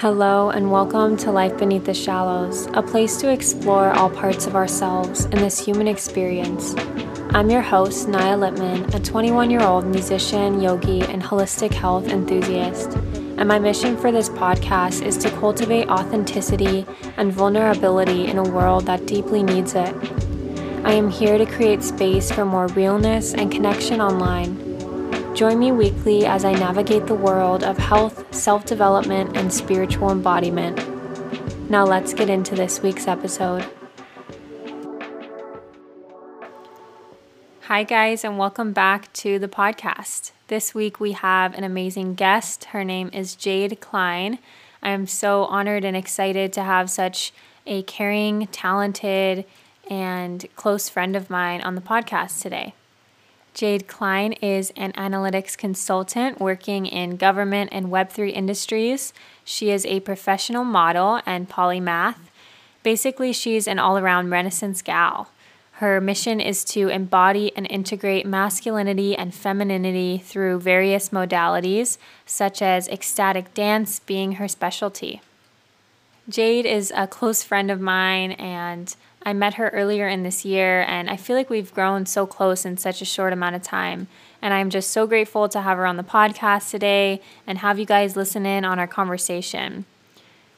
Hello, and welcome to Life Beneath the Shallows, a place to explore all parts of ourselves in this human experience. I'm your host, Naia Litman, a 21 year old musician, yogi, and holistic health enthusiast. And my mission for this podcast is to cultivate authenticity and vulnerability in a world that deeply needs it. I am here to create space for more realness and connection online Join me weekly as I navigate the world of health, self development, and spiritual embodiment. Now, let's get into this week's episode. Hi, guys, and welcome back to the podcast. This week we have an amazing guest. Her name is Jade Clyne. I am so honored and excited to have such a caring, talented, and close friend of mine on the podcast today. Jade Clyne is an analytics consultant working in government and Web3 industries. She is a professional model and polymath. Basically, she's an all around Renaissance gal. Her mission is to embody and integrate masculinity and femininity through various modalities, such as ecstatic dance being her specialty. Jade is a close friend of mine and I met her earlier in this year, and I feel like we've grown so close in such a short amount of time. And I'm just so grateful to have her on the podcast today and have you guys listen in on our conversation.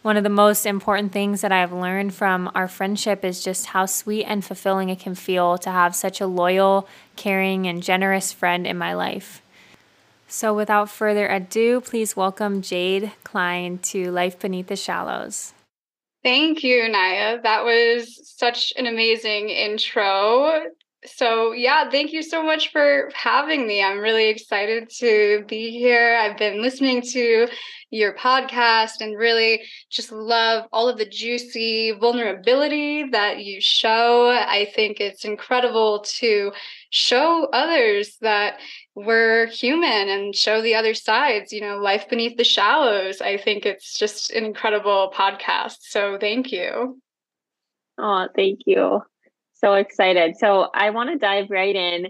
One of the most important things that I've learned from our friendship is just how sweet and fulfilling it can feel to have such a loyal, caring, and generous friend in my life. So, without further ado, please welcome Jade Clyne to Life Beneath the Shallows. Thank you, Naia. That was such an amazing intro. So, yeah, thank you so much for having me. I'm really excited to be here. I've been listening to your podcast and really just love all of the juicy vulnerability that you show. I think it's incredible to show others that we're human and show the other sides, you know, life beneath the shallows. I think it's just an incredible podcast. So thank you. Oh, thank you. So excited. So I want to dive right in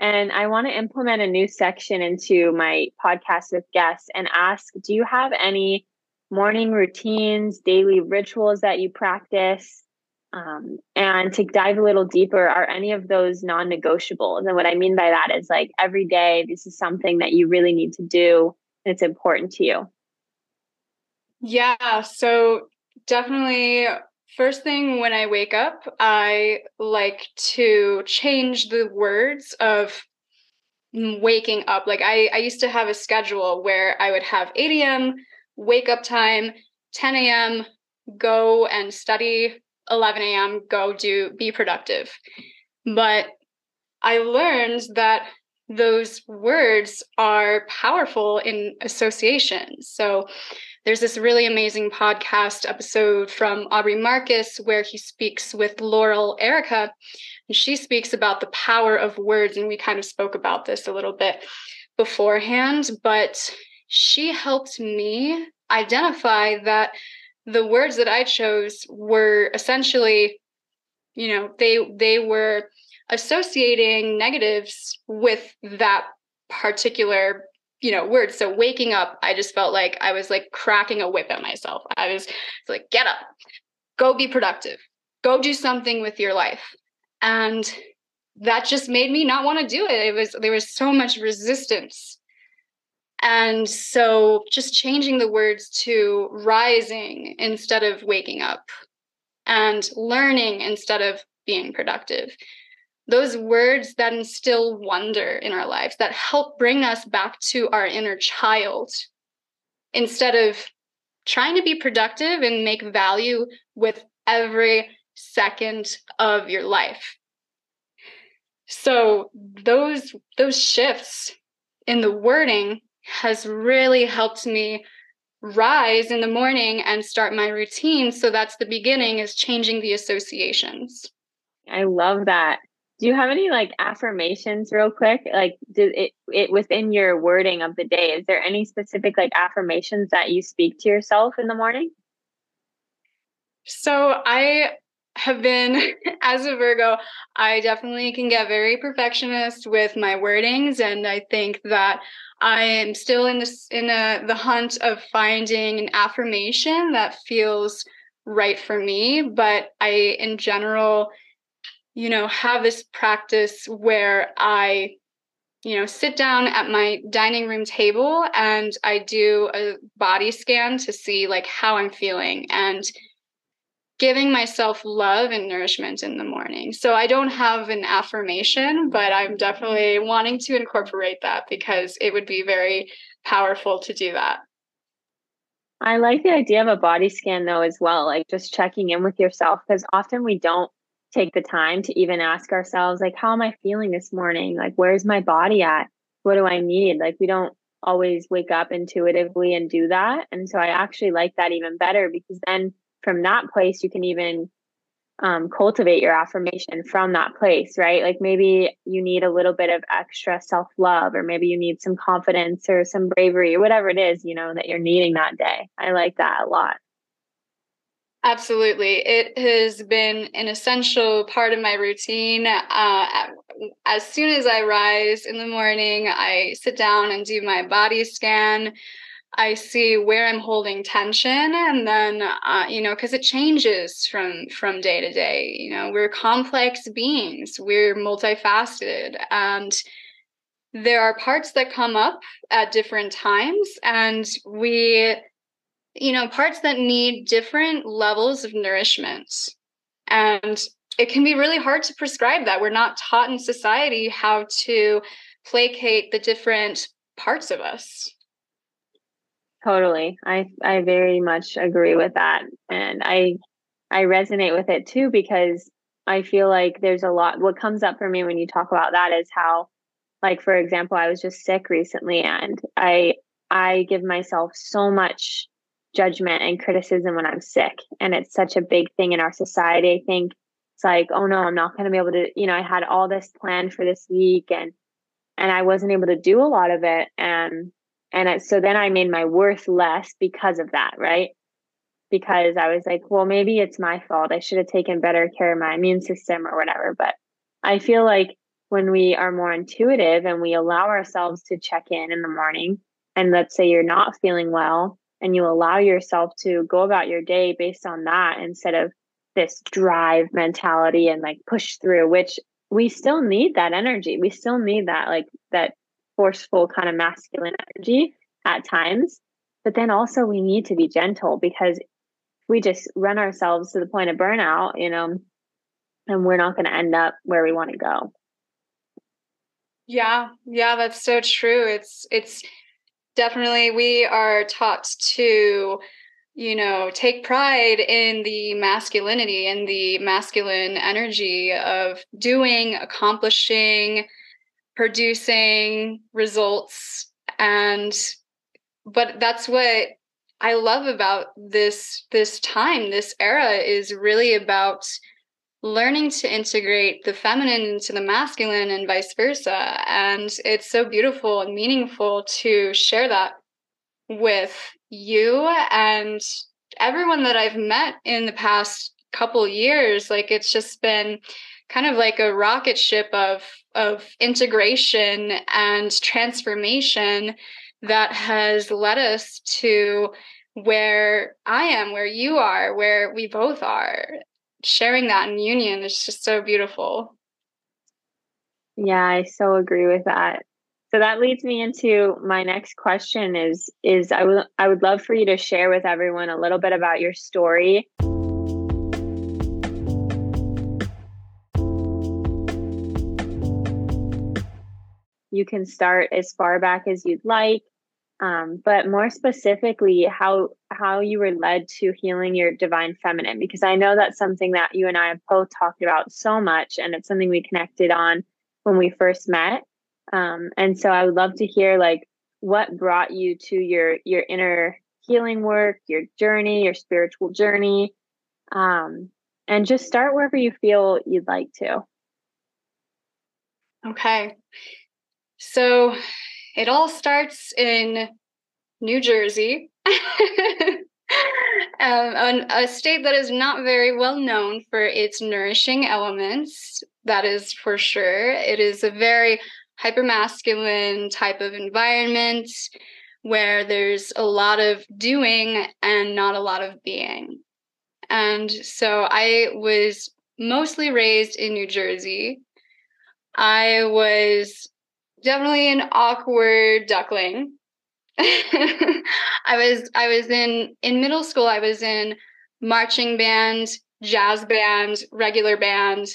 and I want to implement a new section into my podcast with guests and ask Do you have any morning routines, daily rituals that you practice? Um, and to dive a little deeper, are any of those non negotiables? And what I mean by that is like every day, this is something that you really need to do and it's important to you. Yeah. So definitely, first thing when I wake up, I like to change the words of waking up. Like I, I used to have a schedule where I would have 8 a.m. wake up time, 10 a.m. go and study 11 a.m., go do, be productive. But I learned that those words are powerful in association. So there's this really amazing podcast episode from Aubrey Marcus where he speaks with Laurel Erica, and she speaks about the power of words. And we kind of spoke about this a little bit beforehand, but she helped me identify that the words that I chose were essentially, you know, they they were associating negatives with that particular you know word so waking up i just felt like i was like cracking a whip at myself. I was like get up. Go be productive. Go do something with your life. And that just made me not want to do it. It was there was so much resistance. And so just changing the words to rising instead of waking up and learning instead of being productive. Those words that instill wonder in our lives, that help bring us back to our inner child instead of trying to be productive and make value with every second of your life. So those those shifts in the wording has really helped me rise in the morning and start my routine. So that's the beginning is changing the associations. I love that. Do you have any like affirmations real quick? Like did it it within your wording of the day, is there any specific like affirmations that you speak to yourself in the morning? So I have been as a Virgo, I definitely can get very perfectionist with my wordings and I think that I am still in this in a, the hunt of finding an affirmation that feels right for me. But I, in general, you know, have this practice where I, you know, sit down at my dining room table and I do a body scan to see like how I'm feeling and giving myself love and nourishment in the morning. So I don't have an affirmation, but I'm definitely wanting to incorporate that because it would be very powerful to do that. I like the idea of a body scan though as well, like just checking in with yourself because often we don't take the time to even ask ourselves like how am I feeling this morning? Like where's my body at? What do I need? Like we don't always wake up intuitively and do that. And so I actually like that even better because then from that place you can even um, cultivate your affirmation from that place, right? Like maybe you need a little bit of extra self love, or maybe you need some confidence or some bravery, or whatever it is, you know, that you're needing that day. I like that a lot. Absolutely. It has been an essential part of my routine. Uh, as soon as I rise in the morning, I sit down and do my body scan. I see where I'm holding tension, and then uh, you know, because it changes from from day to day. You know, we're complex beings, we're multifaceted, and there are parts that come up at different times, and we, you know, parts that need different levels of nourishment, and it can be really hard to prescribe that. We're not taught in society how to placate the different parts of us. Totally. I I very much agree with that. And I I resonate with it too because I feel like there's a lot what comes up for me when you talk about that is how like for example, I was just sick recently and I I give myself so much judgment and criticism when I'm sick and it's such a big thing in our society. I think it's like, oh no, I'm not going to be able to, you know, I had all this planned for this week and and I wasn't able to do a lot of it and and so then I made my worth less because of that, right? Because I was like, well, maybe it's my fault. I should have taken better care of my immune system or whatever. But I feel like when we are more intuitive and we allow ourselves to check in in the morning, and let's say you're not feeling well, and you allow yourself to go about your day based on that instead of this drive mentality and like push through, which we still need that energy. We still need that, like, that forceful kind of masculine energy at times. But then also we need to be gentle because we just run ourselves to the point of burnout, you know, and we're not going to end up where we want to go. Yeah, yeah, that's so true. It's it's definitely we are taught to you know take pride in the masculinity and the masculine energy of doing accomplishing producing results. And but that's what i love about this this time this era is really about learning to integrate the feminine into the masculine and vice versa and it's so beautiful and meaningful to share that with you and everyone that i've met in the past couple years like it's just been kind of like a rocket ship of of integration and transformation that has led us to where I am, where you are, where we both are. Sharing that in union is just so beautiful. Yeah, I so agree with that. So that leads me into my next question is is I would I would love for you to share with everyone a little bit about your story. You can start as far back as you'd like, um, but more specifically, how how you were led to healing your divine feminine, because I know that's something that you and I have both talked about so much, and it's something we connected on when we first met. Um, and so I would love to hear like what brought you to your your inner healing work, your journey, your spiritual journey, um, and just start wherever you feel you'd like to. Okay. So it all starts in New Jersey, um, a state that is not very well known for its nourishing elements. That is for sure. It is a very hypermasculine type of environment where there's a lot of doing and not a lot of being. And so I was mostly raised in New Jersey. I was definitely an awkward duckling. I was I was in in middle school I was in marching band, jazz band, regular band.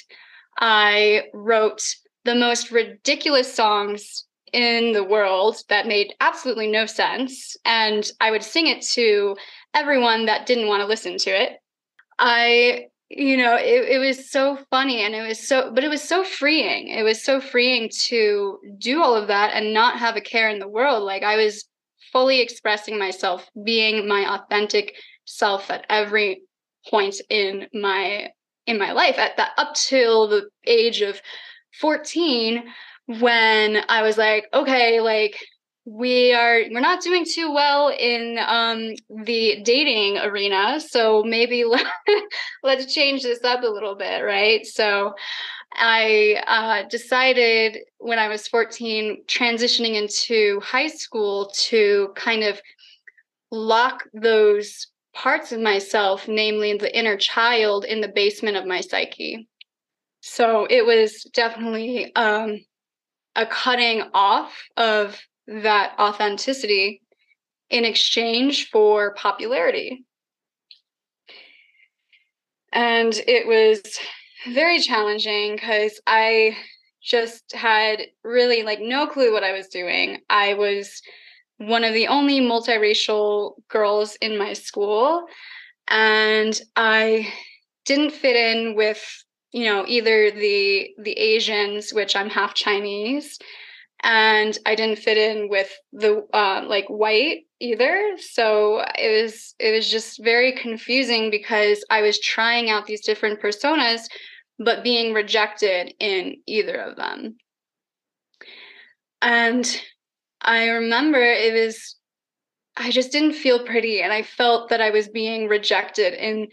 I wrote the most ridiculous songs in the world that made absolutely no sense and I would sing it to everyone that didn't want to listen to it. I you know it, it was so funny and it was so but it was so freeing. It was so freeing to do all of that and not have a care in the world. Like i was fully expressing myself being my authentic self at every point in my in my life at that up till the age of 14 when i was like okay like we are we're not doing too well in um, the dating arena so maybe let, let's change this up a little bit right? So i uh, decided when i was 14 transitioning into high school to kind of lock those parts of myself namely the inner child in the basement of my psyche. So it was definitely um, a cutting off of that authenticity in exchange for popularity. And it was very challenging because I just had really like no clue what I was doing. I was one of the only multiracial girls in my school and I didn't fit in with you know either the the Asians which I'm half Chinese and I didn't fit in with the uh, like white either. So it was it was just very confusing because I was trying out these different personas, but being rejected in either of them. And I remember it was I just didn't feel pretty, and I felt that I was being rejected in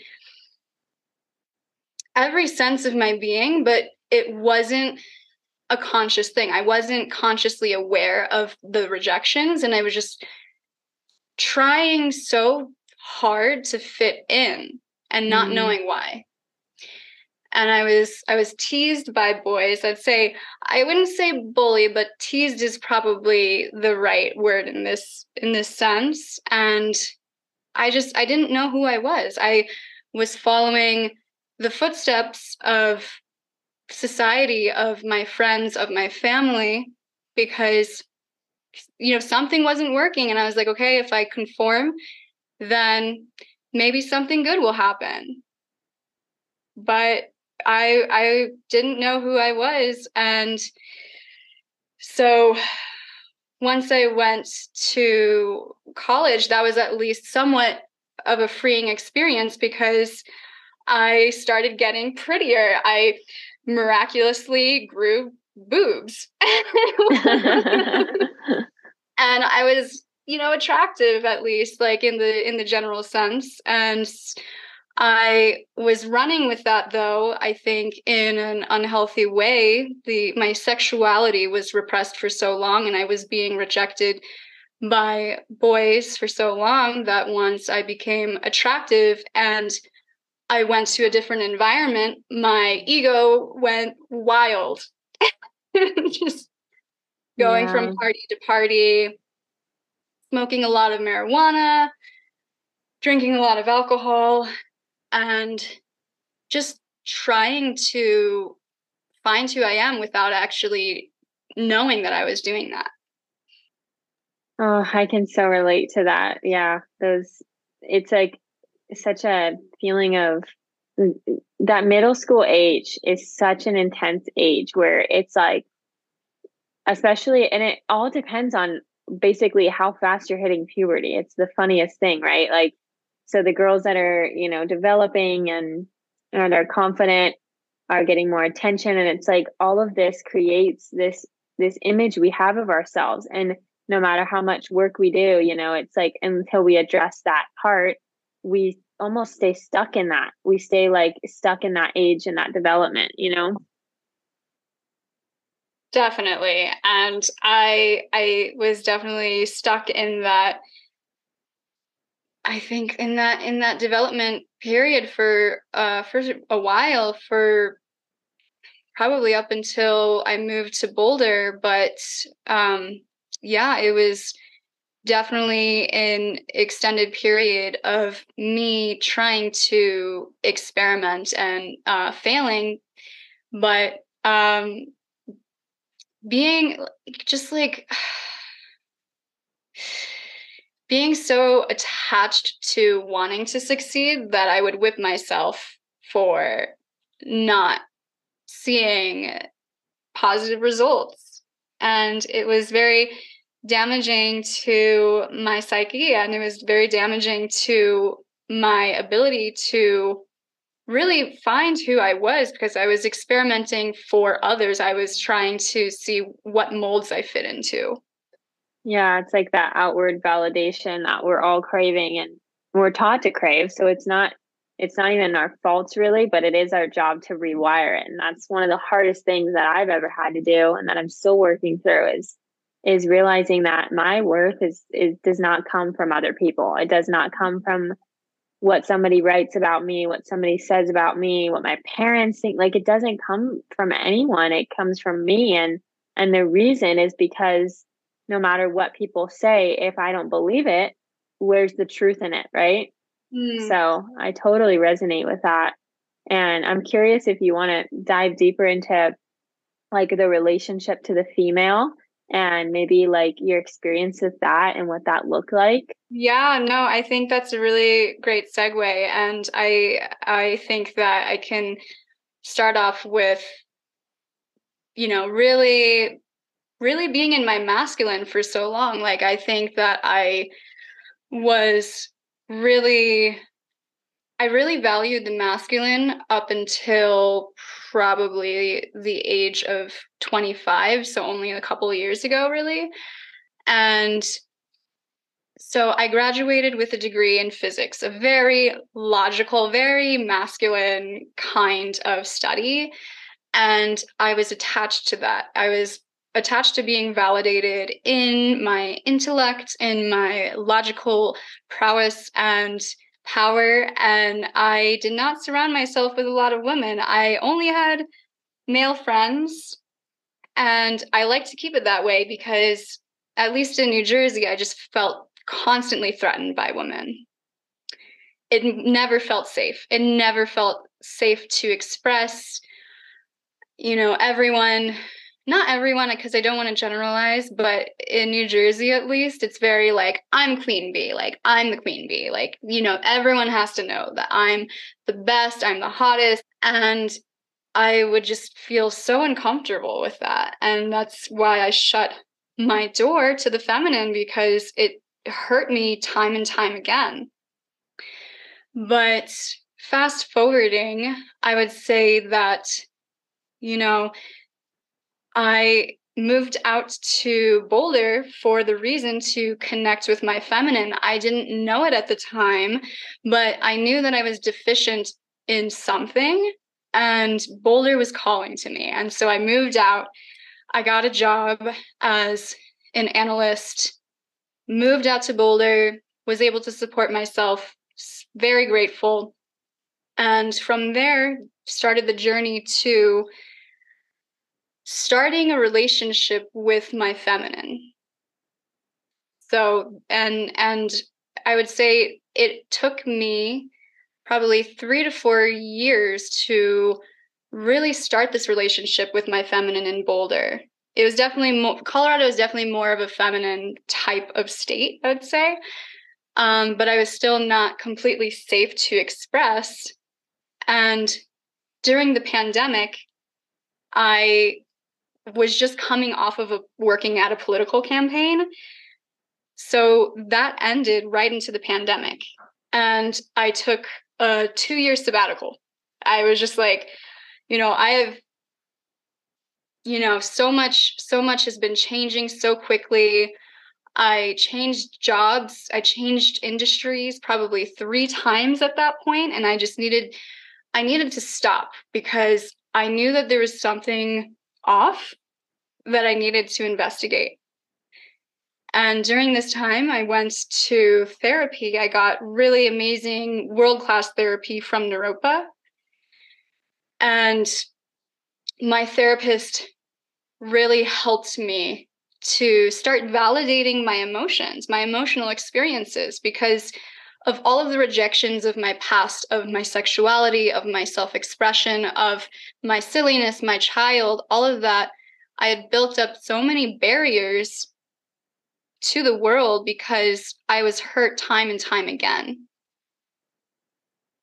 every sense of my being, but it wasn't a conscious thing. I wasn't consciously aware of the rejections and I was just trying so hard to fit in and not mm. knowing why. And I was I was teased by boys. I'd say I wouldn't say bully, but teased is probably the right word in this in this sense. And I just I didn't know who I was. I was following the footsteps of society of my friends of my family because you know something wasn't working and i was like okay if i conform then maybe something good will happen. But i i didn't know who i was. And so once i went to college that was at least somewhat of a freeing experience because i started getting prettier. I miraculously grew boobs. and I was, you know, attractive at least like in the in the general sense and I was running with that though, I think in an unhealthy way. The my sexuality was repressed for so long and I was being rejected by boys for so long that once I became attractive and I went to a different environment, my ego went wild. Just going yeah. from party to party, smoking a lot of marijuana, drinking a lot of alcohol, and just trying to find who I am without actually knowing that I was doing that. Oh, I can so relate to that. Yeah. Those, it's like such a feeling of mm, that middle school age is such an intense age where it's like especially and it all depends on basically how fast you're hitting puberty. It's the funniest thing right? Like so the girls that are you know developing and and are confident are getting more attention and it's like all of this creates this this image we have of ourselves. And no matter how much work we do you know it's like until we address that part we almost stay stuck in that. We stay like stuck in that age and that development, you know? Definitely. And I I was definitely stuck in that I think in that in that development period for uh for a while for probably up until I moved to Boulder, but um yeah, it was definitely an extended period of me trying to experiment and uh, failing, but um, being just like being so attached to wanting to succeed that I would whip myself for not seeing positive results. And it was very damaging to my psyche and it was very damaging to my ability to really find who I was because I was experimenting for others. I was trying to see what molds I fit into. Yeah, it's like that outward validation that we're all craving and we're taught to crave. So it's not it's not even our faults really, but it is our job to rewire it. And that's one of the hardest things that I've ever had to do and that I'm still working through is is realizing that my worth is, is does not come from other people. It does not come from what somebody writes about me, what somebody says about me, what my parents think. Like it doesn't come from anyone. It comes from me. And and the reason is because no matter what people say, if I don't believe it, where's the truth in it, right? Mm. So I totally resonate with that. And I'm curious if you want to dive deeper into like the relationship to the female and maybe like your experience with that and what that looked like? Yeah no i think that's a really great segue and i i think that i can start off with you know really really being in my masculine for so long. Like i think that i was really I really valued the masculine up until probably the age of 25, so only a couple years ago, really. And so I graduated with a degree in physics, a very logical, very masculine kind of study. And I was attached to that. I was attached to being validated in my intellect, in my logical prowess, and power and I did not surround myself with a lot of women. I only had male friends and I like to keep it that way because at least in New Jersey I just felt constantly threatened by women. It never felt safe. It never felt safe to express you know everyone not everyone because I don't want to generalize, but in New Jersey at least, it's very like I'm queen bee, like I'm the queen bee. Like, you know, everyone has to know that I'm the best, I'm the hottest and I would just feel so uncomfortable with that. And that's why I shut my door to the feminine because it hurt me time and time again. But fast forwarding, I would say that you know, I moved out to Boulder for the reason to connect with my feminine. I didn't know it at the time, but I knew that I was deficient in something and Boulder was calling to me. And so I moved out. I got a job as an analyst, moved out to Boulder, was able to support myself, very grateful. And from there started the journey to starting a relationship with my feminine. So and and i would say it took me probably 3 to 4 years to really start this relationship with my feminine in boulder. It was definitely more, colorado is definitely more of a feminine type of state i would say. Um, but i was still not completely safe to express. And during the pandemic i was just coming off of a, working at a political campaign. So that ended right into the pandemic. And I took a two year sabbatical. I was just like, you know, I have, you know, so much, so much has been changing so quickly. I changed jobs, I changed industries probably three times at that point, and I just needed, I needed to stop because I knew that there was something off that I needed to investigate. And during this time, I went to therapy. I got really amazing world class therapy from Naropa. And my therapist really helped me to start validating my emotions, my emotional experiences, because of all of the rejections of my past, of my sexuality, of my self expression, of my silliness, my child, all of that, I had built up so many barriers to the world because I was hurt time and time again.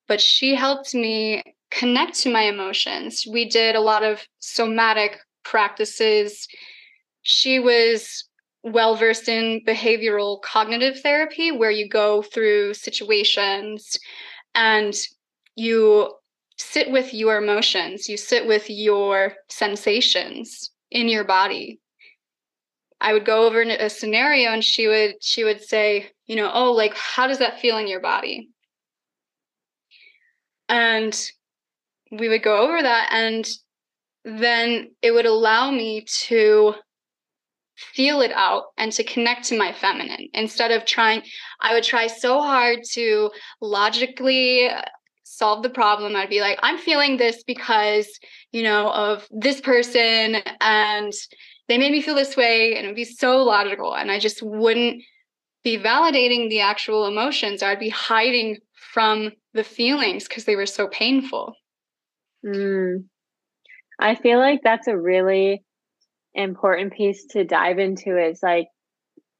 But she helped me connect to my emotions. We did a lot of somatic practices. She was well versed in behavioral cognitive therapy, where you go through situations and you sit with your emotions, you sit with your sensations in your body. I would go over a scenario and she would she would say, you know, oh, like how does that feel in your body? And we would go over that and then it would allow me to feel it out and to connect to my feminine. Instead of trying i would try so hard to logically solve the problem. I'd be like i'm feeling this because you know of this person and they made me feel this way and it would be so logical and i just wouldn't be validating the actual emotions. I'd be hiding from the feelings because they were so painful. Mm. i feel like that's a really important piece to dive into is like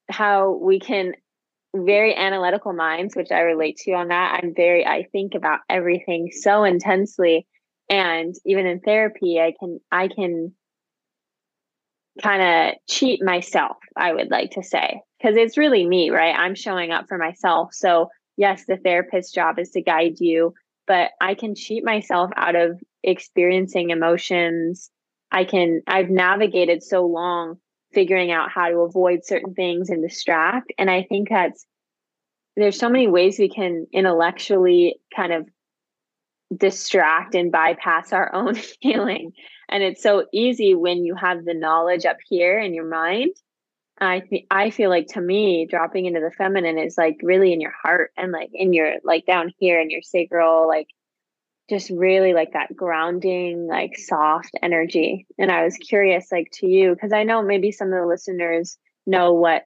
how we can very analytical minds which i relate to on that i'm very i think about everything so intensely and even in therapy i can i can kind of cheat myself i would like to say because it's really me right? I'm showing up for myself. So yes the therapist's job is to guide you but i can cheat myself out of experiencing emotions I can, I've navigated so long figuring out how to avoid certain things and distract. And I think that's, there's so many ways we can intellectually kind of distract and bypass our own healing. And it's so easy when you have the knowledge up here in your mind. I th- I feel like to me, dropping into the feminine is like really in your heart and like in your like down here in your sacral, like just really like that grounding, like soft energy. And I was curious, like to you, because I know maybe some of the listeners know what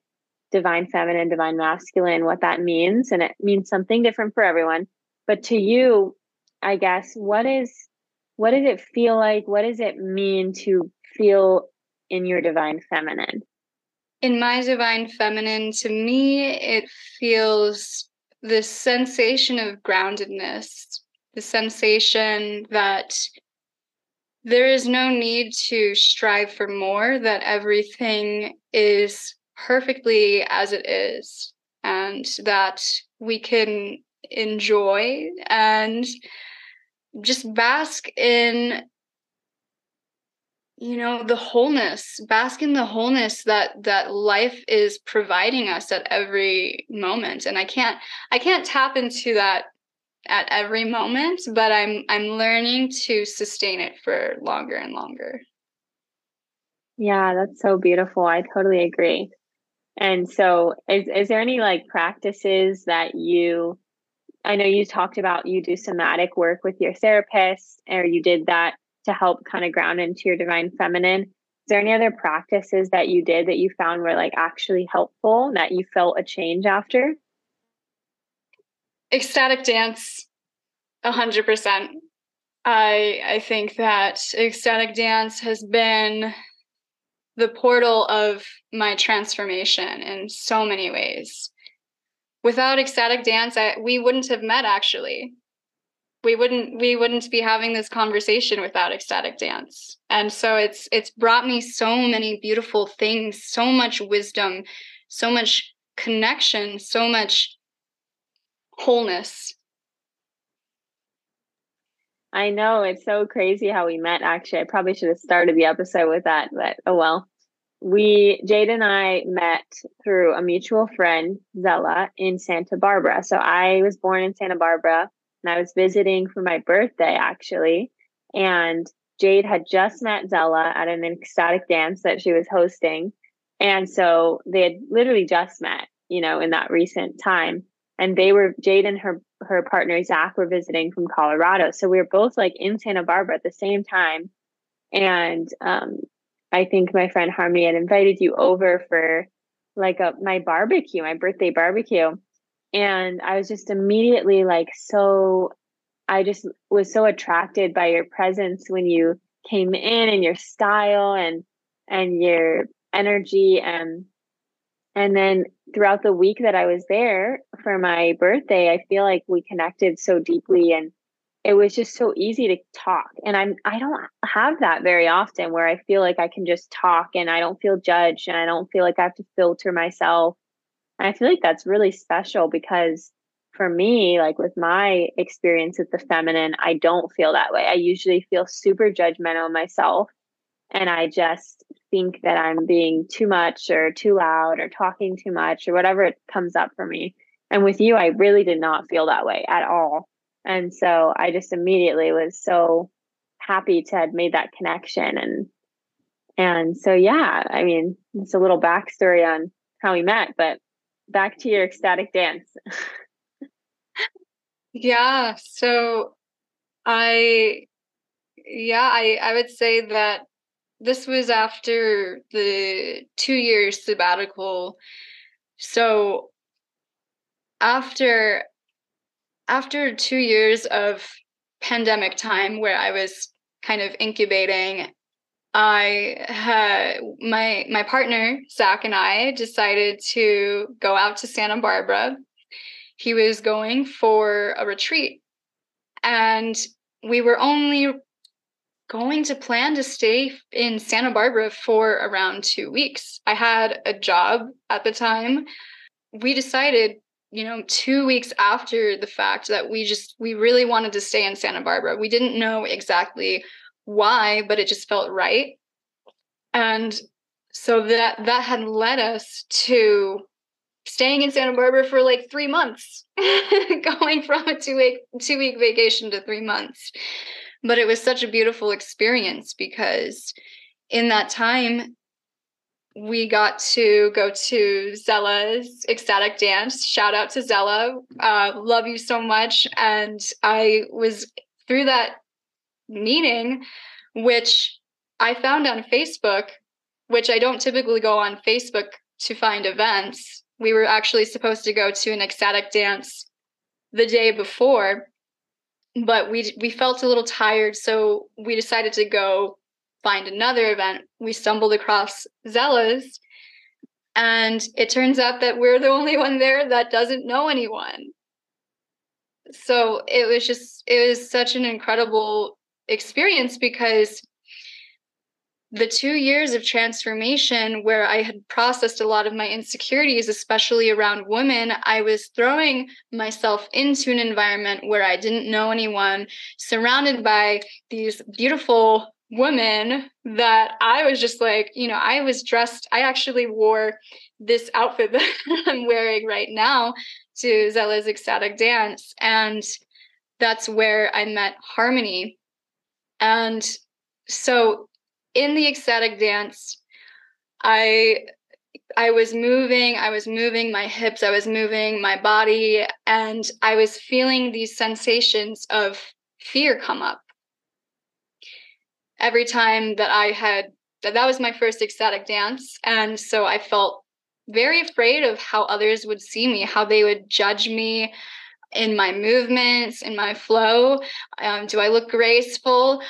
divine feminine, divine masculine, what that means. And it means something different for everyone. But to you, I guess, what is what does it feel like? What does it mean to feel in your divine feminine? In my divine feminine, to me, it feels this sensation of groundedness the sensation that there is no need to strive for more, that everything is perfectly as it is, and that we can enjoy and just bask in you know the wholeness bask in the wholeness that that life is providing us at every moment. And i can't i can't tap into that at every moment, but I'm I'm learning to sustain it for longer and longer. Yeah, that's so beautiful. I totally agree. And so is is there any like practices that you I know you talked about you do somatic work with your therapist or you did that to help kind of ground into your divine feminine. Is there any other practices that you did that you found were like actually helpful that you felt a change after? Ecstatic dance 100% i i think that ecstatic dance has been the portal of my transformation in so many ways. Without ecstatic dance I, we wouldn't have met actually. We wouldn't we wouldn't be having this conversation without ecstatic dance. And so it's it's brought me so many beautiful things so much wisdom so much connection so much wholeness. I know it's so crazy how we met. Actually, I probably should have started the episode with that, but oh well. We Jade and I met through a mutual friend, Zella, in Santa Barbara. So I was born in Santa Barbara and I was visiting for my birthday actually. And Jade had just met Zella at an ecstatic dance that she was hosting. And so they had literally just met, you know, in that recent time. And they were Jade and her her partner Zach were visiting from Colorado. So we were both like in Santa Barbara at the same time. And um, I think my friend Harmony had invited you over for like a my barbecue, my birthday barbecue. And I was just immediately like so I just was so attracted by your presence when you came in and your style and and your energy and and then throughout the week that I was there for my birthday, I feel like we connected so deeply and it was just so easy to talk. And I'm I don't have that very often where I feel like I can just talk and I don't feel judged and I don't feel like I have to filter myself. And I feel like that's really special because for me, like with my experience with the feminine, I don't feel that way. I usually feel super judgmental myself. And I just think that I'm being too much or too loud or talking too much or whatever it comes up for me. And with you, I really did not feel that way at all. And so I just immediately was so happy to have made that connection. And and so yeah, I mean, it's a little backstory on how we met, but back to your ecstatic dance. Yeah. So I, yeah, I, I would say that this was after the two year sabbatical. So after after two years of pandemic time where I was kind of incubating, I had my my partner Zach and I decided to go out to Santa Barbara he was going for a retreat. And we were only going to plan to stay in Santa Barbara for around two weeks. I had a job at the time. We decided, you know, two weeks after the fact that we just, we really wanted to stay in Santa Barbara. We didn't know exactly why, but it just felt right. And so that that had led us to staying in Santa Barbara for like three months, going from a two week two week vacation to three months. But it was such a beautiful experience because in that time we got to go to Zella's ecstatic dance. Shout out to Zella. Uh, love you so much. And I was through that meeting, which I found on Facebook, which I don't typically go on Facebook to find events we were actually supposed to go to an ecstatic dance the day before but we we felt a little tired so we decided to go find another event. We stumbled across zella's and it turns out that we're the only one there that doesn't know anyone. So it was just it was such an incredible experience because the two years of transformation where I had processed a lot of my insecurities, especially around women, I was throwing myself into an environment where I didn't know anyone, surrounded by these beautiful women that I was just like, you know, I was dressed, I actually wore this outfit that I'm wearing right now to Zella's ecstatic dance. And that's where I met Harmony. And so in the ecstatic dance, I I was moving, I was moving my hips, I was moving my body, and I was feeling these sensations of fear come up. Every time that I had that that was my first ecstatic dance. And so I felt very afraid of how others would see me, how they would judge me, in my movements, in my flow? Um, do I look graceful?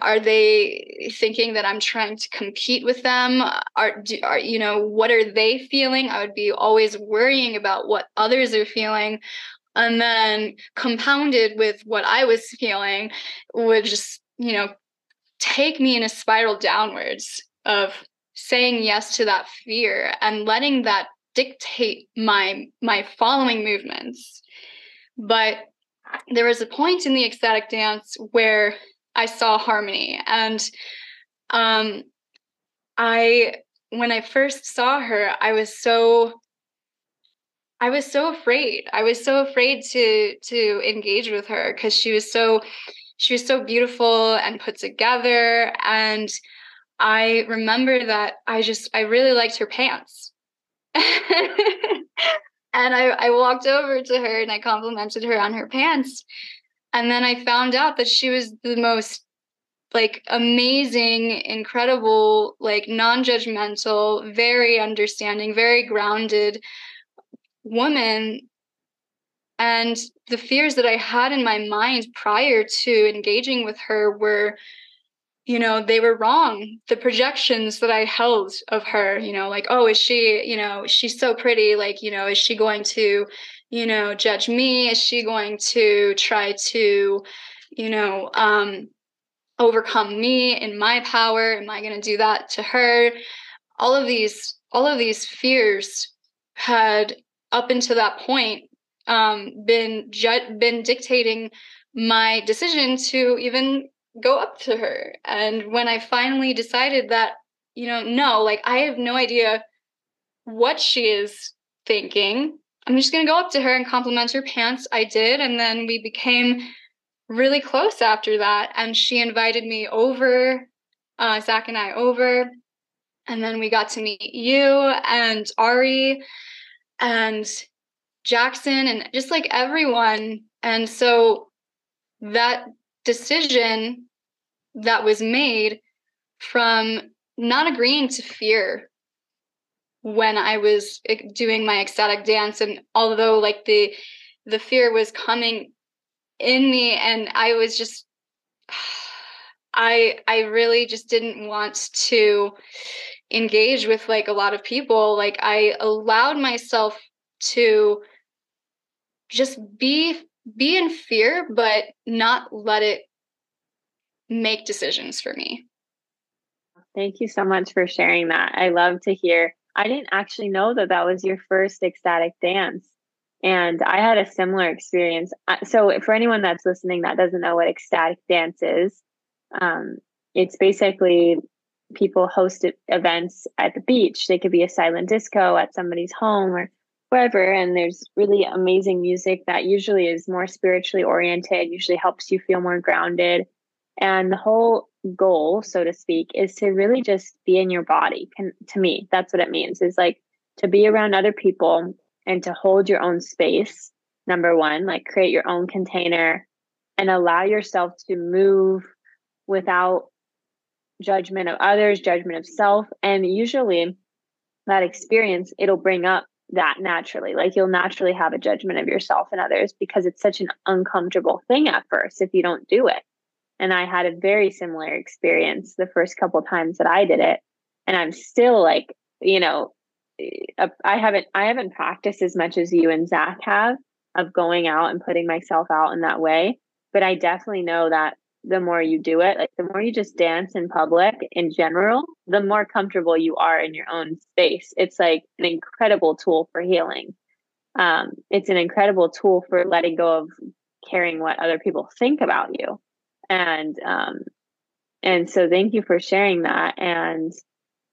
Are they thinking that I'm trying to compete with them? Are, do, are you know what are they feeling? I would be always worrying about what others are feeling, and then compounded with what I was feeling would just you know take me in a spiral downwards of saying yes to that fear and letting that dictate my my following movements but there was a point in the ecstatic dance where I saw harmony. And um, I, when I first saw her, I was so I was so afraid. I was so afraid to to engage with her because she was so she was so beautiful and put together and I remember that I just I really liked her pants. and I, I walked over to her and I complimented her on her pants. And then I found out that she was the most like amazing, incredible, like non-judgmental, very understanding, very grounded woman. And the fears that I had in my mind prior to engaging with her were you know they were wrong. The projections that i held of her you know like oh is she you know she's so pretty like you know is she going to you know judge me? Is she going to try to you know um overcome me in my power? Am i going to do that to her? All of these all of these fears had up until that point um been ju- been dictating my decision to even go up to her. And when I finally decided that, you know, no, like I have no idea what she is thinking. I'm just going to go up to her and compliment her pants. I did. And then we became really close after that. And she invited me over, uh, Zach and I over. And then we got to meet you and Ari and Jackson and just like everyone. And so that decision that was made from not agreeing to fear when I was doing my ecstatic dance and although like the the fear was coming in me and I was just I I really just didn't want to engage with like a lot of people. Like I allowed myself to just be be in fear but not let it make decisions for me. Thank you so much for sharing that. I love to hear. I didn't actually know that that was your first ecstatic dance. And I had a similar experience. So, for anyone that's listening that doesn't know what ecstatic dance is, um, it's basically people host events at the beach. They could be a silent disco at somebody's home or wherever. And there's really amazing music that usually is more spiritually oriented, usually helps you feel more grounded. And the whole goal, so to speak, is to really just be in your body. Can, to me, that's what it means is like to be around other people and to hold your own space. Number one, like create your own container and allow yourself to move without judgment of others, judgment of self. And usually that experience, it'll bring up that naturally. Like you'll naturally have a judgment of yourself and others because it's such an uncomfortable thing at first if you don't do it. And I had a very similar experience the first couple times that I did it. And I'm still like, you know, eh, I haven't I haven't practiced as much as you and Zach have of going out and putting myself out in that way. But I definitely know that the more you do it, like the more you just dance in public in general, the more comfortable you are in your own space. It's like an incredible tool for healing. Um, it's an incredible tool for letting go of caring what other people think about you and um, and so thank you for sharing that and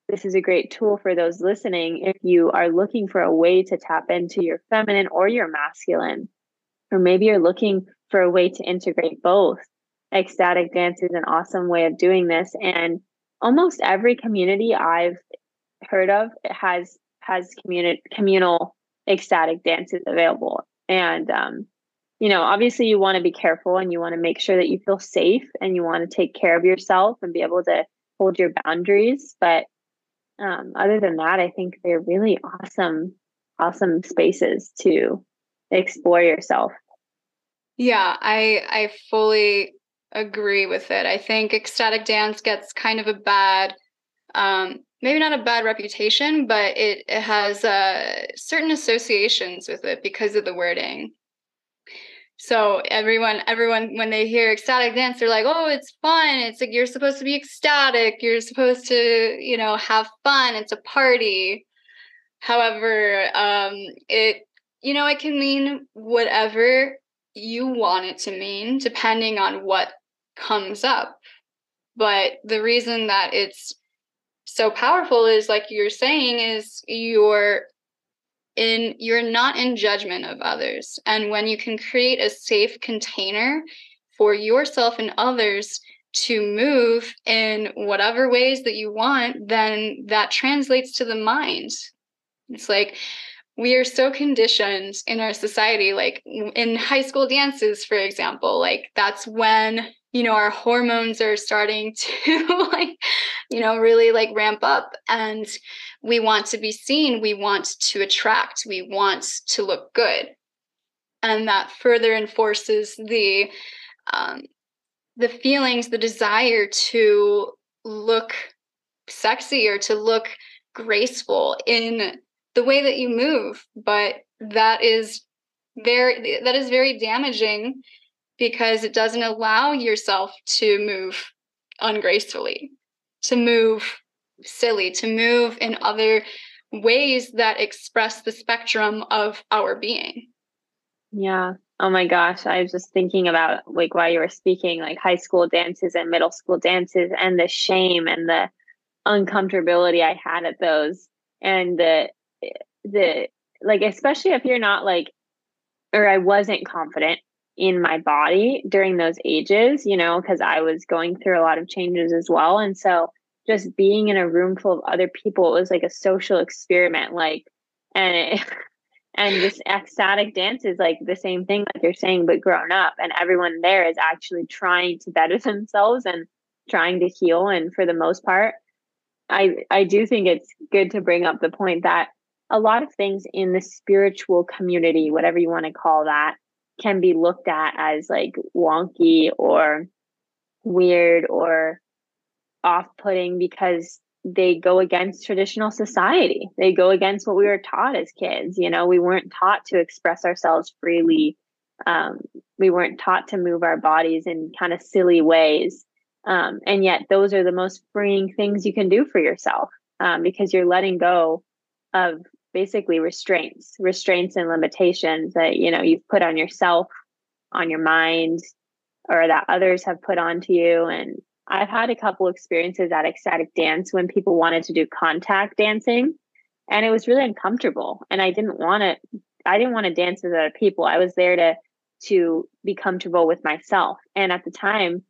this is a great tool for those listening if you are looking for a way to tap into your feminine or your masculine or maybe you're looking for a way to integrate both ecstatic dance is an awesome way of doing this and almost every community i've heard of has has communal ecstatic dances available and um, you know, obviously you want to be careful and you want to make sure that you feel safe and you want to take care of yourself and be able to hold your boundaries. But um, other than that, I think they're really awesome, awesome spaces to explore yourself. Yeah, I I fully agree with it. I think ecstatic dance gets kind of a bad, um, maybe not a bad reputation, but it, it has uh, certain associations with it because of the wording. So everyone, everyone, when they hear ecstatic dance, they're like, "Oh, it's fun! It's like you're supposed to be ecstatic. You're supposed to, you know, have fun. It's a party." However, um, it, you know, it can mean whatever you want it to mean, depending on what comes up. But the reason that it's so powerful is, like you're saying, is you're in you're not in judgment of others and when you can create a safe container for yourself and others to move in whatever ways that you want, then that translates to the mind. It's like we are so conditioned in our society, like in high school dances, for example, like that's when you know our hormones are starting to like you know really like ramp up and we want to be seen we want to attract we want to look good. And that further enforces the um, the feelings the desire to look sexy or to look graceful in the way that you move but that is very that is very damaging because it doesn't allow yourself to move ungracefully to move silly to move in other ways that express the spectrum of our being. Yeah. Oh my gosh. I was just thinking about like while you were speaking like high school dances and middle school dances and the shame and the uncomfortability i had at those and the eh, the like especially if you're not like or I wasn't confident in my body during those ages, you know, because I was going through a lot of changes as well. And so just being in a room full of other people, it was like a social experiment. Like, and it, and this ecstatic dance is like the same thing like you're saying, but grown up. And everyone there is actually trying to better themselves and trying to heal. And for the most part, I I do think it's good to bring up the point that a lot of things in the spiritual community, whatever you want to call that, can be looked at as like wonky or weird or off putting because they go against traditional society. They go against what we were taught as kids. You know, we weren't taught to express ourselves freely. Um, we weren't taught to move our bodies in kind of silly ways. Um, and yet, those are the most freeing things you can do for yourself um, because you're letting go of basically restraints, restraints and limitations that you know you've put on yourself, on your mind, or that others have put onto you. And I've had a couple experiences at ecstatic dance when people wanted to do contact dancing, and it was really uncomfortable. And I didn't want to. I didn't want to dance with other people. I was there to to be comfortable with myself. And at the time,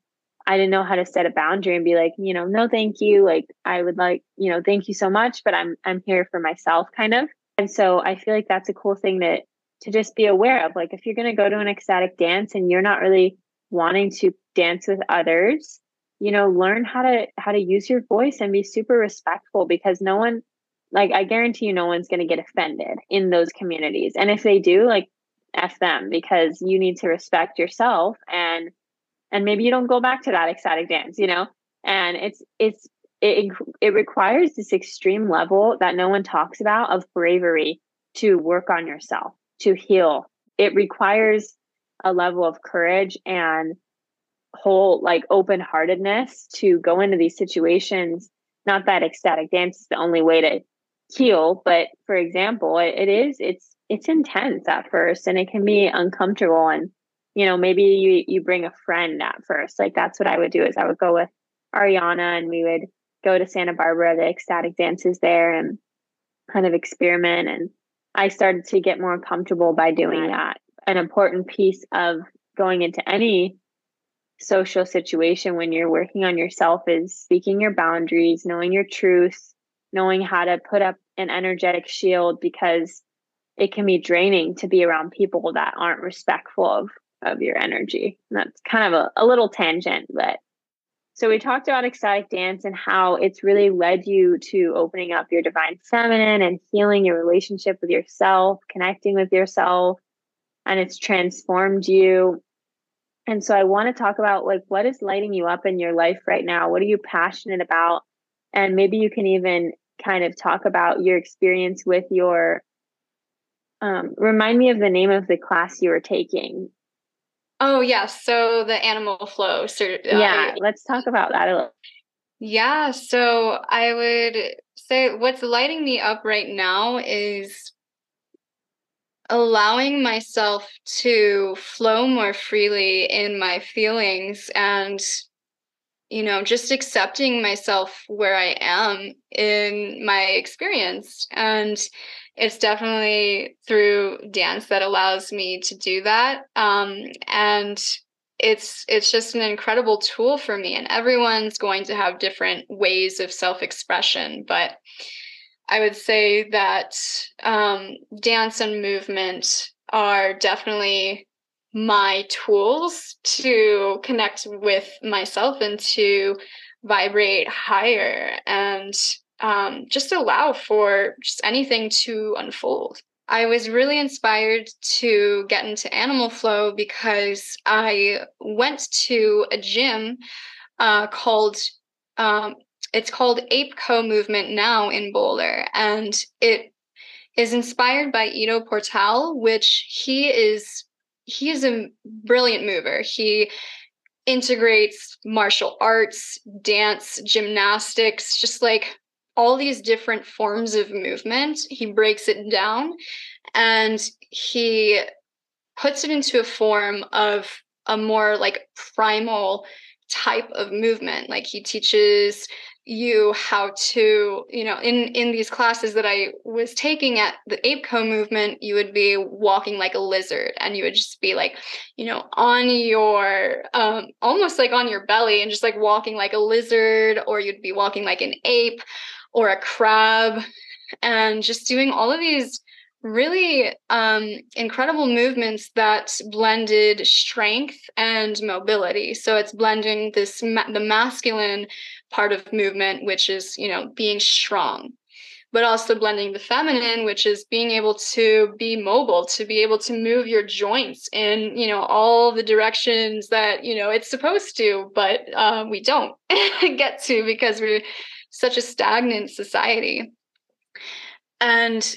I didn't know how to set a boundary and be like, you know, no, thank you. Like, I would like, you know, thank you so much, but I'm I'm here for myself, kind of. And so I feel like that's a cool thing that to just be aware of. Like, if you're going to go to an ecstatic dance and you're not really wanting to dance with others, you know, learn how to how to use your voice and be super respectful because no one, like, I guarantee you, no one's going to get offended in those communities. And if they do, like, f them because you need to respect yourself and and maybe you don't go back to that ecstatic dance you know? And it's it's it it requires this extreme level that no one talks about of bravery to work on yourself to heal. It requires a level of courage and whole like open heartedness to go into these situations. Not that ecstatic dance is the only way to heal but for example it, it is it's it's intense at first and it can be uncomfortable and you know, maybe you you bring a friend at first. Like that's what I would do is I would go with Ariana and we would go to Santa Barbara, the ecstatic dances there and kind of experiment and I started to get more comfortable by doing that. An important piece of going into any social situation when you're working on yourself is speaking your boundaries, knowing your truth, knowing how to put up an energetic shield because it can be draining to be around people that aren't respectful of of your energy. And that's kind of a, a little tangent, but so we talked about ecstatic dance and how it's really led you to opening up your divine feminine and healing your relationship with yourself, connecting with yourself, and it's transformed you. And so I want to talk about like what is lighting you up in your life right now? What are you passionate about? And maybe you can even kind of talk about your experience with your um, remind me of the name of the class you were taking Oh yes, so the animal flow. So uh, yeah, let's talk about that a little. Yeah, so I would say what's lighting me up right now is allowing myself to flow more freely in my feelings and you know just accepting myself where i am in my experience and it's definitely through dance that allows me to do that. Um, and it's it's just an incredible tool for me and everyone's going to have different ways of self-expression but i would say that um, dance and movement are definitely my tools to connect with myself and to vibrate higher and um, just allow for just anything to unfold I was really inspired to get into animal flow because I went to a gym uh, called um, it's called Ape Co Movement now in Boulder, and it is inspired by Ido Portal, which he is he is a brilliant mover. He integrates martial arts, dance, gymnastics, just like all these different forms of movement. He breaks it down and he puts it into a form of a more like primal type of movement. Like he teaches you how to you know in in these classes that i was taking at the apeco movement you would be walking like a lizard and you would just be like you know on your um almost like on your belly and just like walking like a lizard or you'd be walking like an ape or a crab and just doing all of these really um, incredible movements that blended strength and mobility. So it's blending this ma- the masculine part of movement which is you know being strong but also blending the feminine which is being able to be mobile to be able to move your joints in you know all the directions that you know it's supposed to but uh, we don't get to because we're such a stagnant society. And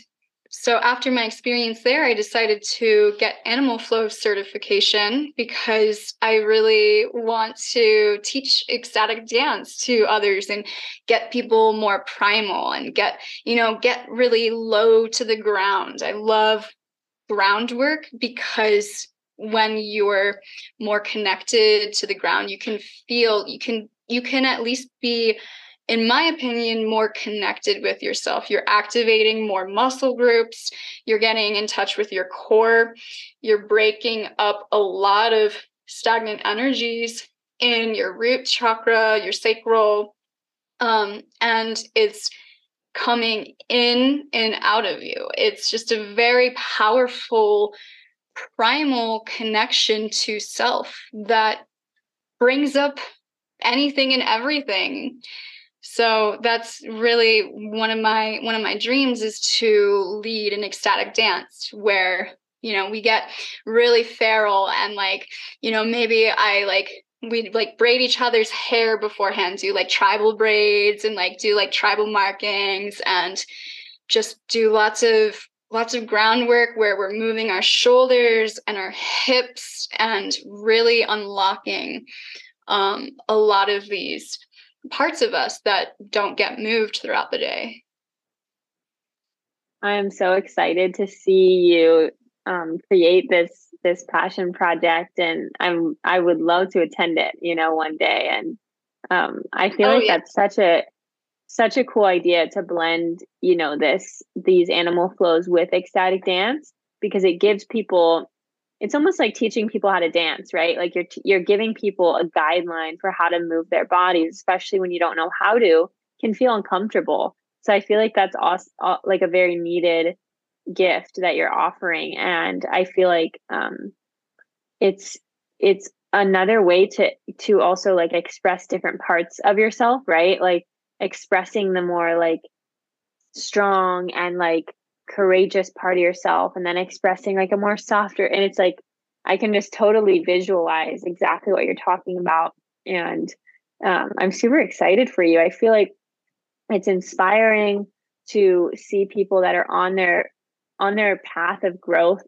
so after my experience there, I decided to get animal flow certification because I really want to teach ecstatic dance to others and get people more primal and get, you know, get really low to the ground. I love groundwork because when you're more connected to the ground, you can feel, you can, you can at least be in my opinion, more connected with yourself. You're activating more muscle groups, you're getting in touch with your core, you're breaking up a lot of stagnant energies in your root chakra, your sacral, um, and it's coming in and out of you. It's just a very powerful, primal connection to self that brings up anything and everything so that's really one of my one of my dreams is to lead an ecstatic dance where you know we get really feral and like you know maybe i like we like braid each other's hair beforehand do like tribal braids and like do like tribal markings and just do lots of lots of groundwork where we're moving our shoulders and our hips and really unlocking um, a lot of these parts of us that don't get moved throughout the day. I am so excited to see you um, create this this passion project, and I'm I would love to attend it. You know, one day, and um, I feel oh, like yeah. that's such a such a cool idea to blend. You know, this these animal flows with ecstatic dance because it gives people it's almost like teaching people how to dance right? Like you're you're giving people a guideline for how to move their bodies especially when you don't know how to can feel uncomfortable. So i feel like that's also like a very needed gift that you're offering and i feel like um it's it's another way to to also like express different parts of yourself right? Like expressing the more like strong and like courageous part of yourself and then expressing like a more softer and it's like i can just totally visualize exactly what you're talking about and um, i'm super excited for you. I feel like it's inspiring to see people that are on their on their path of growth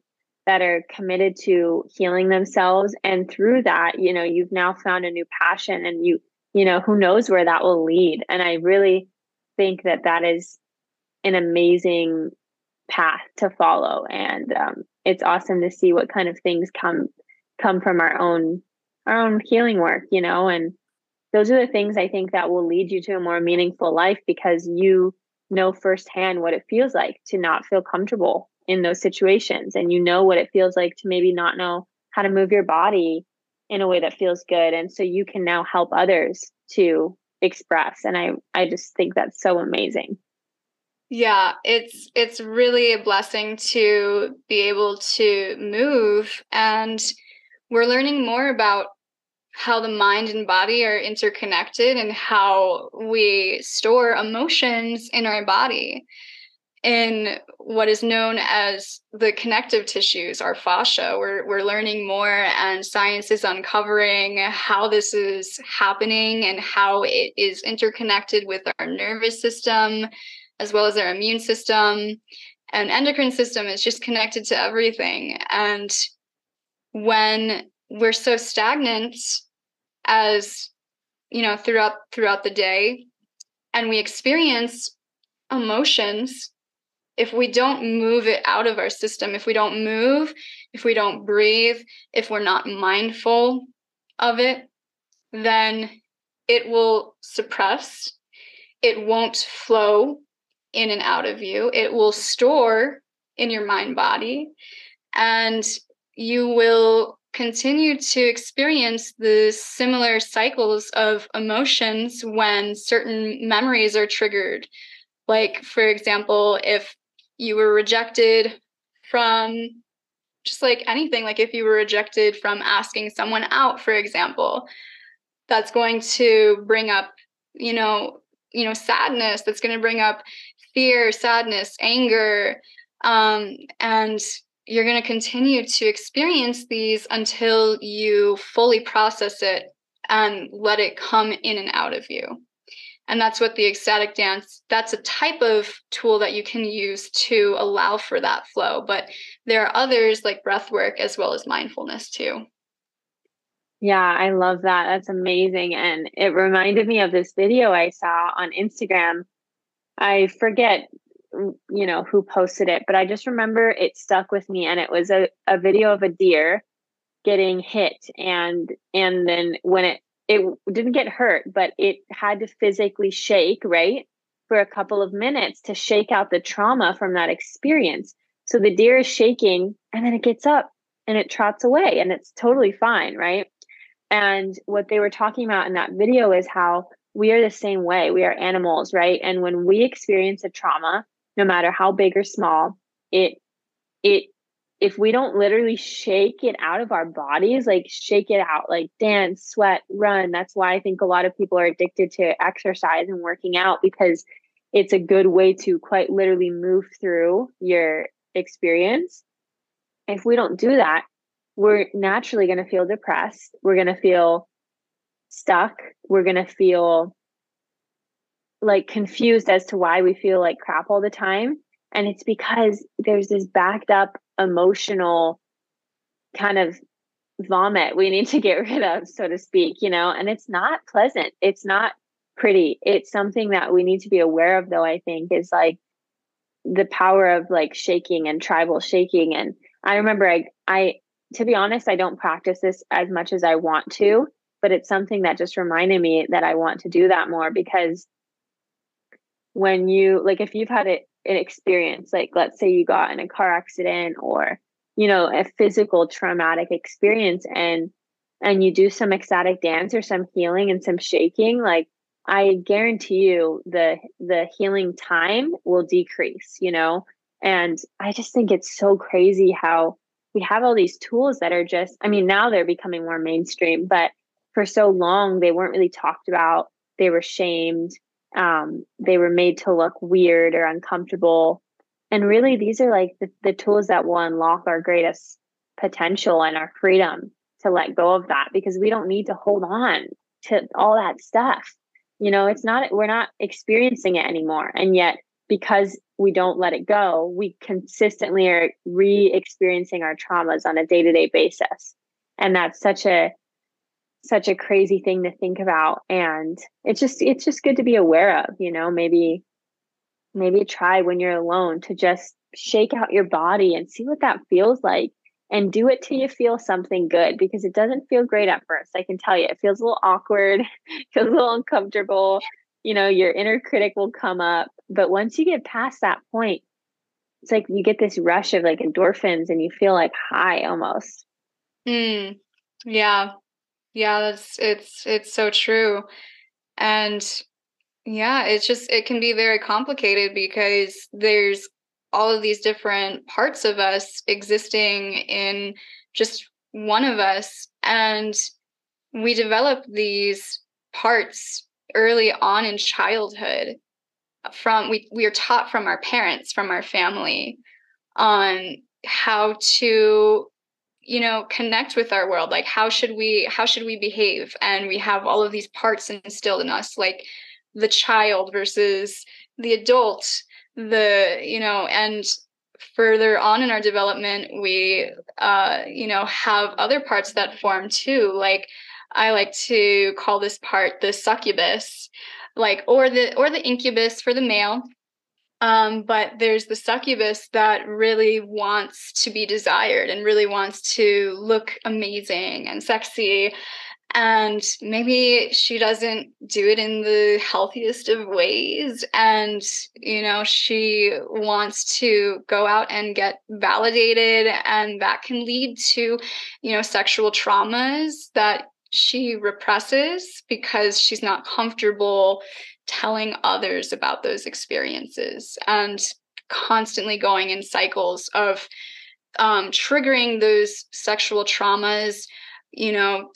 that are committed to healing themselves and through that you know you've now found a new passion and you you know who knows where that will lead and i really think that that is an amazing path to follow. And um, it's awesome to see what kind of things come come from our own our own healing work you know? And those are the things i think that will lead you to a more meaningful life because you know firsthand what it feels like to not feel comfortable in those situations. And you know what it feels like to maybe not know how to move your body in a way that feels good. And so you can now help others to express. And i i just think that's so amazing yeah it's it's really a blessing to be able to move and we're learning more about how the mind and body are interconnected and how we store emotions in our body in what is known as the connective tissues, our fascia. We're, we're learning more, and science is uncovering how this is happening and how it is interconnected with our nervous system, as well as our immune system. And endocrine system is just connected to everything. And when we're so stagnant as you know throughout throughout the day and we experience emotions if we don't move it out of our system, if we don't move, if we don't breathe, if we're not mindful of it, then it will suppress. It won't flow in and out of you. It will store in your mind body. And you will continue to experience the similar cycles of emotions when certain memories are triggered. Like, for example, if you were rejected from just like anything like if you were rejected from asking someone out for example that's going to bring up you know you know sadness that's going to bring up fear sadness anger um, and you're going to continue to experience these until you fully process it and let it come in and out of you. And that's what the ecstatic dance that's a type of tool that you can use to allow for that flow but there are others like breath work as well as mindfulness too. Yeah i love that. That's amazing and it reminded me of this video i saw on instagram i forget mm, you know who posted it but i just remember it stuck with me and it was a, a video of a deer getting hit and and then when it it didn't get hurt, but it had to physically shake, right? For a couple of minutes to shake out the trauma from that experience. So the deer is shaking and then it gets up and it trots away and it's totally fine, right? And what they were talking about in that video is how we are the same way. We are animals, right? And when we experience a trauma, no matter how big or small, it it if we don't literally shake it out of our bodies, like shake it out, like dance, sweat, run, that's why I think a lot of people are addicted to exercise and working out because it's a good way to quite literally move through your experience. If we don't do that, we're naturally going to feel depressed. We're going to feel stuck. We're going to feel like confused as to why we feel like crap all the time. And it's because there's this backed up emotional kind of vomit we need to get rid of, so to speak, you know, and it's not pleasant. It's not pretty. It's something that we need to be aware of, though, I think, is like the power of like shaking and tribal shaking. And I remember I, I, to be honest, I don't practice this as much as I want to, but it's something that just reminded me that I want to do that more because when you like if you've had it an experience like let's say you got in a car accident or you know a physical traumatic experience and and you do some ecstatic dance or some healing and some shaking like i guarantee you the the healing time will decrease you know? And i just think it's so crazy how we have all these tools that are just i mean now they're becoming more mainstream but for so long they weren't really talked about. They were shamed. Um, they were made to look weird or uncomfortable. And really these are like the, the tools that will unlock our greatest potential and our freedom to let go of that because we don't need to hold on to all that stuff. You know it's not we're not experiencing it anymore. And yet because we don't let it go we consistently are re-experiencing our traumas on a day-to-day basis. And that's such a such a crazy thing to think about and it's just it's just good to be aware of you know maybe maybe try when you're alone to just shake out your body and see what that feels like and do it till you feel something good because it doesn't feel great at first i can tell you it feels a little awkward feels a little uncomfortable you know your inner critic will come up but once you get past that point it's like you get this rush of like endorphins and you feel like high almost. Mm, yeah Yeah, that's it's it's so true. And yeah, it's just it can be very complicated because there's all of these different parts of us existing in just one of us and we develop these parts early on in childhood from we we are taught from our parents from our family on how to you know connect with our world. Like how should we how should we behave? And we have all of these parts instilled in us like the child versus the adult the you know and further on in our development we uh you know have other parts that form too. Like i like to call this part the succubus like or the or the incubus for the male um, but there's the succubus that really wants to be desired and really wants to look amazing and sexy. And maybe she doesn't do it in the healthiest of ways. And you know she wants to go out and get validated. And that can lead to you know sexual traumas that she represses because she's not comfortable telling others about those experiences and constantly going in cycles of um, triggering those sexual traumas you know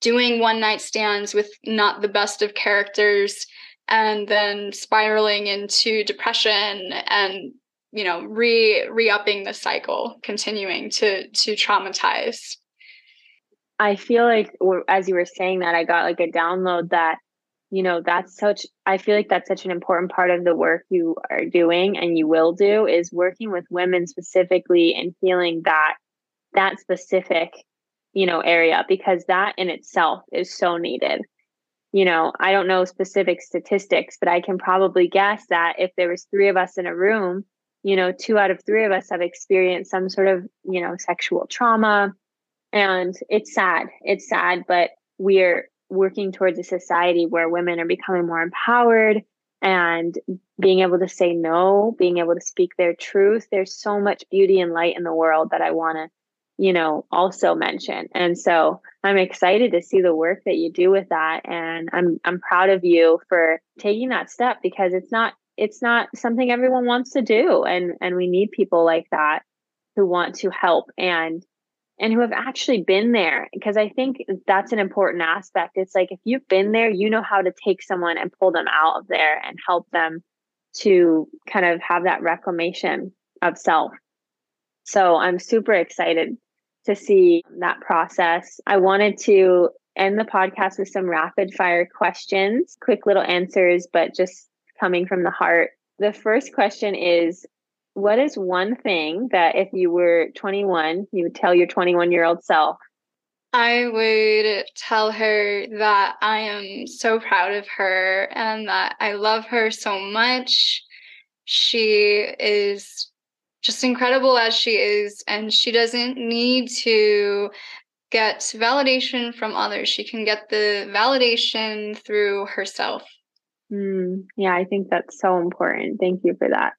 doing one night stands with not the best of characters and then spiraling into depression and you know re re-upping the cycle continuing to to traumatize. I feel like as you were saying that i got like a download that you know that's such i feel like that's such an important part of the work you are doing and you will do is working with women specifically and healing that that specific you know area because that in itself is so needed. You know i don't know specific statistics but i can probably guess that if there was three of us in a room you know two out of three of us have experienced some sort of you know sexual trauma. And it's sad it's sad but we're working towards a society where women are becoming more empowered and being able to say no being able to speak their truth there's so much beauty and light in the world that i want to you know, also mention. And so I'm excited to see the work that you do with that. And I'm I'm proud of you for taking that step because it's not it's not something everyone wants to do. And and we need people like that who want to help and and who have actually been there because i think that's an important aspect it's like if you've been there you know how to take someone and pull them out of there and help them to kind of have that reclamation of self so i'm super excited to see that process. I wanted to end the podcast with some rapid fire questions, quick little answers, but just coming from the heart. The first question is What is one thing that if you were 21, you would tell your 21 year old self? I would tell her that I am so proud of her and that I love her so much. She is just incredible as she is and she doesn't need to get validation from others she can get the validation through herself mm, yeah i think that's so important thank you for that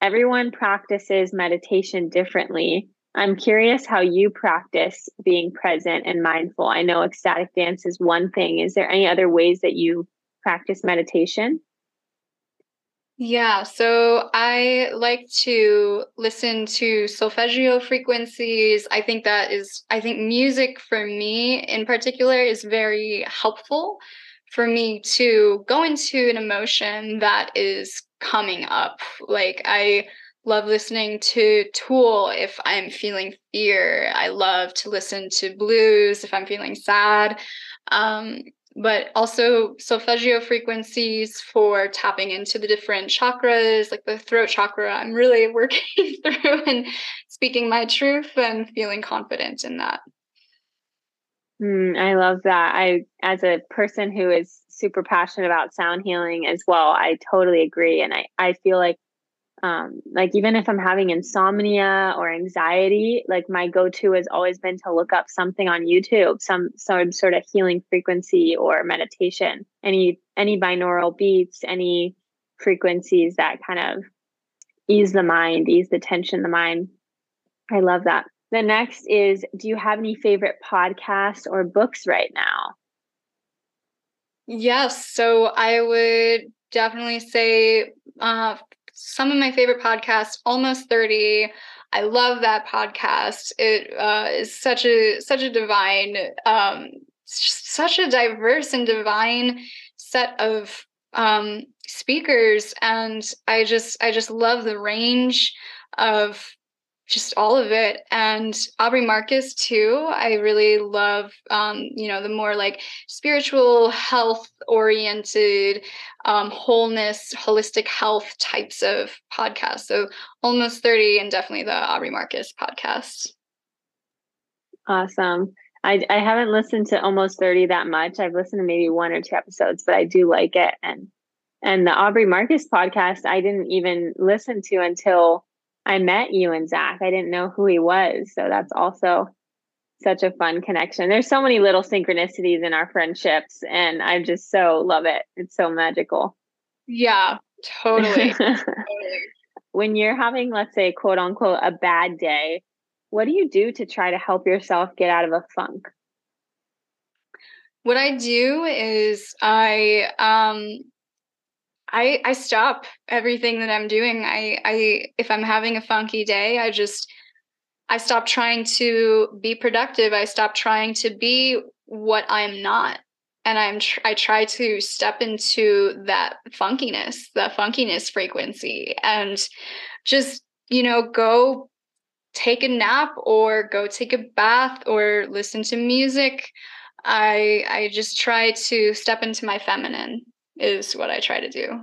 everyone practices meditation differently. I'm curious how you practice being present and mindful. I know ecstatic dance is one thing. Is there any other ways that you practice meditation? Yeah, so I like to listen to solfeggio frequencies. I think that is, I think music for me in particular is very helpful for me to go into an emotion that is coming up. Like, I love listening to Tool if I'm feeling fear. I love to listen to blues if I'm feeling sad. Um, but also solfeggio frequencies for tapping into the different chakras, like the throat chakra. I'm really working through and speaking my truth and feeling confident in that. Mm, I love that. I, as a person who is super passionate about sound healing as well, I totally agree. And I, I feel like um, like even if i'm having insomnia or anxiety like my go-to has always been to look up something on youtube some some sort of healing frequency or meditation any any binaural beats any frequencies that kind of ease the mind ease the tension the mind i love that the next is Do you have any favorite podcasts or books right now? Yes. So I would definitely say uh, some of my favorite podcasts, Almost 30. I love that podcast. It uh, is such a such a divine, um, such a diverse and divine set of um, speakers, and I just I just love the range of just all of it. And aubrey marcus too i really love um, you know the more like spiritual health oriented um, wholeness holistic health types of podcasts. So almost 30 and definitely the aubrey marcus podcast. Awesome. I, I haven't listened to almost 30 that much. I've listened to maybe one or two episodes but i do like it. And and the aubrey marcus podcast i didn't even listen to until I met you and Zach. I didn't know who he was. So that's also such a fun connection. There's so many little synchronicities in our friendships, and I just so love it. It's so magical. Yeah, totally. totally. When you're having, let's say, quote unquote, a bad day, what do you do to try to help yourself get out of a funk? What I do is I um I I stop everything that I'm doing. I I if I'm having a funky day, I just I stop trying to be productive. I stop trying to be what I'm not. And I'm tr- I try to step into that funkiness, that funkiness frequency and just, you know, go take a nap or go take a bath or listen to music. I I just try to step into my feminine is what I try to do.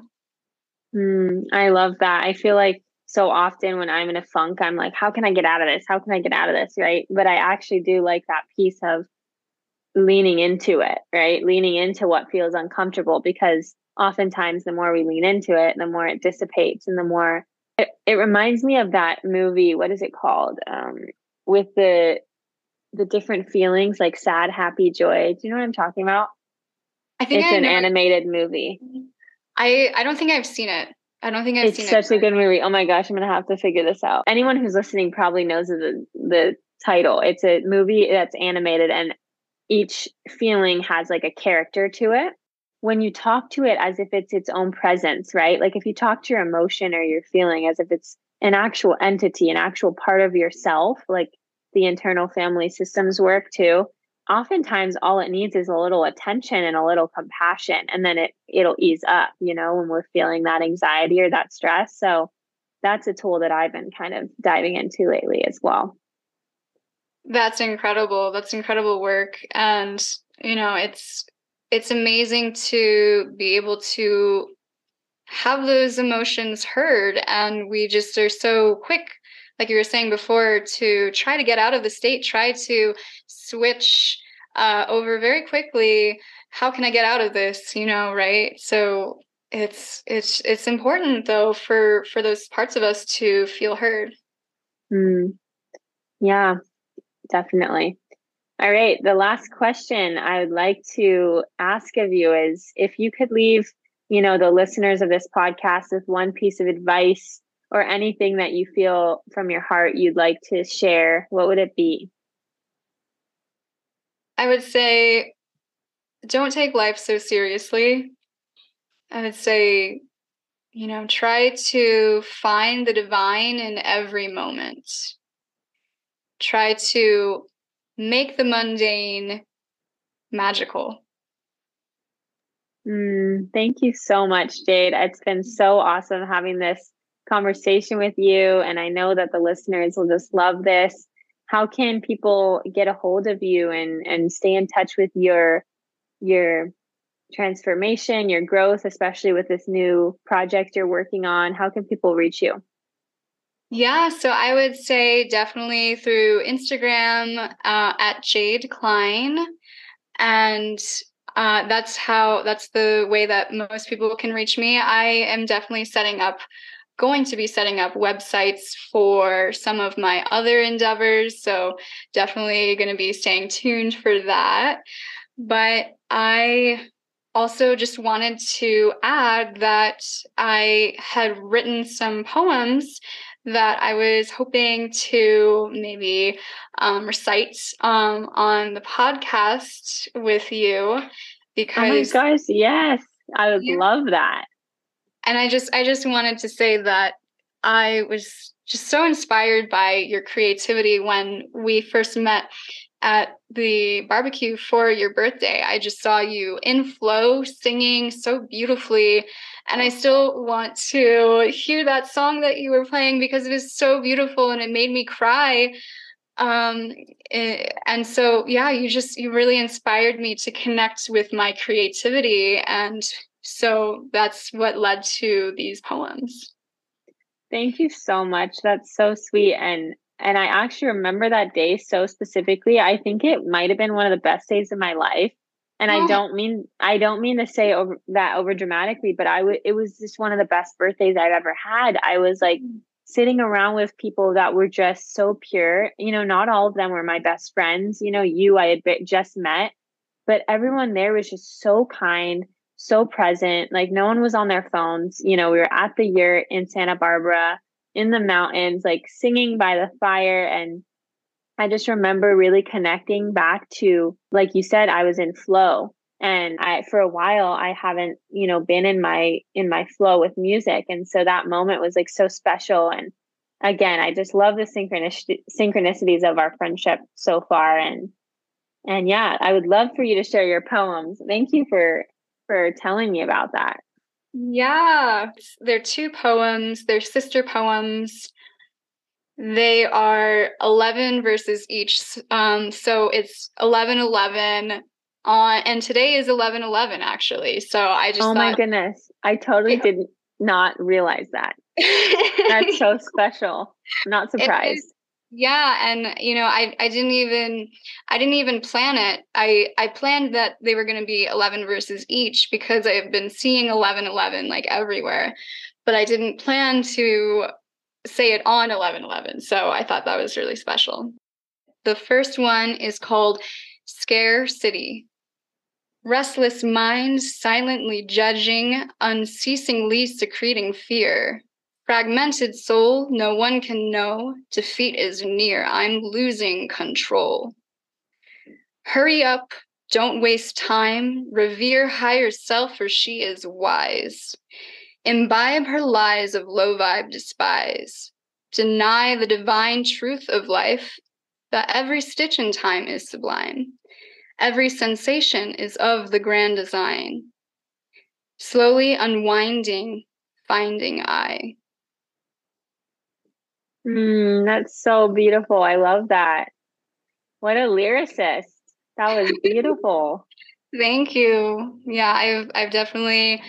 Mm, I love that. I feel like so often when I'm in a funk, I'm like, how can I get out of this? How can I get out of this? Right. But I actually do like that piece of leaning into it, right? Leaning into what feels uncomfortable because oftentimes the more we lean into it, the more it dissipates and the more it, it reminds me of that movie. What is it called? Um, with the the different feelings like sad, happy, joy. Do you know what I'm talking about? I think it's I an know. animated movie. I I don't think I've seen it. I don't think I've it's seen it. It's such a good movie. Oh my gosh, I'm gonna have to figure this out. Anyone who's listening probably knows the the title. It's a movie that's animated, and each feeling has like a character to it. When you talk to it as if it's its own presence, right? Like if you talk to your emotion or your feeling as if it's an actual entity, an actual part of yourself, like the internal family systems work too oftentimes all it needs is a little attention and a little compassion and then it it'll ease up you know when we're feeling that anxiety or that stress. So that's a tool that i've been kind of diving into lately as well. That's incredible. That's incredible work. And you know it's it's amazing to be able to have those emotions heard and we just are so quick like you were saying before, to try to get out of the state, try to switch uh, over very quickly. How can I get out of this? You know, right? So it's it's it's important though for for those parts of us to feel heard. Mm. Yeah, definitely. All right. The last question I would like to ask of you is if you could leave, you know, the listeners of this podcast with one piece of advice or anything that you feel from your heart you'd like to share, what would it be? I would say don't take life so seriously. I would say, you know, try to find the divine in every moment. Try to make the mundane magical. Mm, thank you so much, Jade. It's been so awesome having this conversation with you. And I know that the listeners will just love this. How can people get a hold of you and, and stay in touch with your your transformation, your growth, especially with this new project you're working on? How can people reach you? Yeah, so I would say definitely through Instagram uh, at Jade Clyne. And uh, that's how, that's the way that most people can reach me. I am definitely setting up going to be setting up websites for some of my other endeavors. So definitely going to be staying tuned for that. But I also just wanted to add that I had written some poems that I was hoping to maybe um, recite um, on the podcast with you because oh my gosh, yes, I would love that. And I just I just wanted to say that I was just so inspired by your creativity when we first met at the barbecue for your birthday. I just saw you in flow singing so beautifully. And I still want to hear that song that you were playing because it was so beautiful and it made me cry. Um, eh, and so, yeah, you just, you really inspired me to connect with my creativity. And so that's what led to these poems. Thank you so much. That's so sweet. And and I actually remember that day so specifically. I think it might have been one of the best days of my life. And I don't mean I don't mean to say over that over dramatically, but I would it was just one of the best birthdays I've ever had. I was like mm. sitting around with people that were just so pure. You know, not all of them were my best friends. You know, you I had just met, but everyone there was just so kind, so present. Like no one was on their phones. You know, we were at the yurt in Santa Barbara in the mountains, like singing by the fire. And I just remember really connecting back to, like you said, I was in flow. And I, for a while, I haven't, you know, been in my, in my flow with music. And so that moment was like so special. And again, I just love the synchronicities of our friendship so far. And, and yeah, I would love for you to share your poems. Thank you for, for telling me about that. Yeah, they're two poems, they're sister poems. They are 11 verses each. Um, so it's 11 11 on, and today is 11 11 actually. So I just, oh my goodness, I totally it, did not realize that. That's so special. I'm not surprised yeah and you know i i didn't even i didn't even plan it. I i planned that they were going to be 11 verses each because i've been seeing 11 11 like everywhere but i didn't plan to say it on 11 11 so i thought that was really special. The first one is called scare city. Restless mind silently judging unceasingly secreting fear Fragmented soul, no one can know. Defeat is near. I'm losing control. Hurry up. Don't waste time. Revere higher self, for she is wise. Imbibe her lies of low vibe despise. Deny the divine truth of life, that every stitch in time is sublime. Every sensation is of the grand design. Slowly unwinding, finding I. Mm, that's so beautiful. I love that. What a lyricist. That was beautiful. Thank you. Yeah, I've I've definitely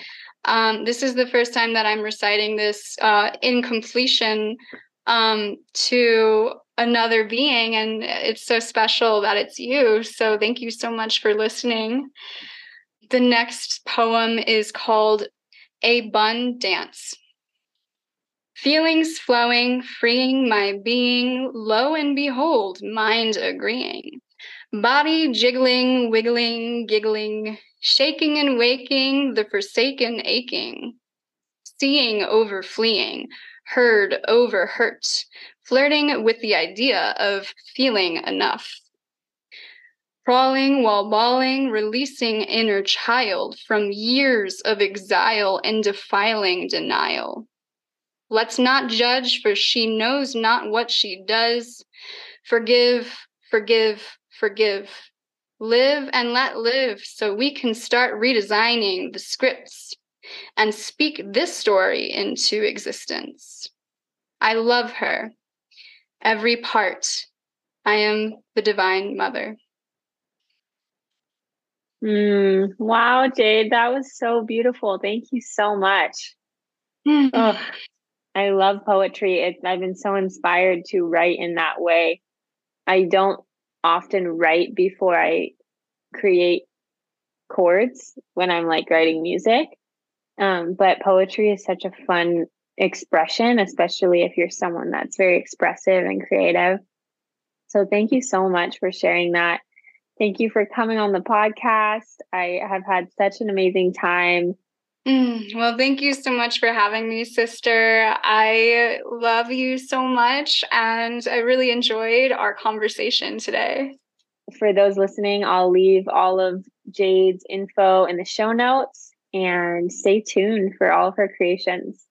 um, this is the first time that I'm reciting this uh, in completion um, to another being, and it's so special that it's you. So thank you so much for listening. The next poem is called A Bun Dance. Feelings flowing, freeing my being, lo and behold, mind agreeing. Body jiggling, wiggling, giggling, shaking and waking, the forsaken aching. Seeing over fleeing, heard over hurt, flirting with the idea of feeling enough. Crawling while bawling, releasing inner child from years of exile and defiling denial Let's not judge, for she knows not what she does. Forgive, forgive, forgive. Live and let live so we can start redesigning the scripts and speak this story into existence. I love her, every part. I am the Divine Mother. Mm, wow, Jade, that was so beautiful. Thank you so much. oh, I love poetry. It, I've been so inspired to write in that way. I don't often write before I create chords when I'm like writing music. Um, but poetry is such a fun expression, especially if you're someone that's very expressive and creative. So thank you so much for sharing that. Thank you for coming on the podcast. I have had such an amazing time Mm, well, thank you so much for having me, sister. I love you so much, and I really enjoyed our conversation today. For those listening, I'll leave all of Jade's info in the show notes and stay tuned for all of her creations.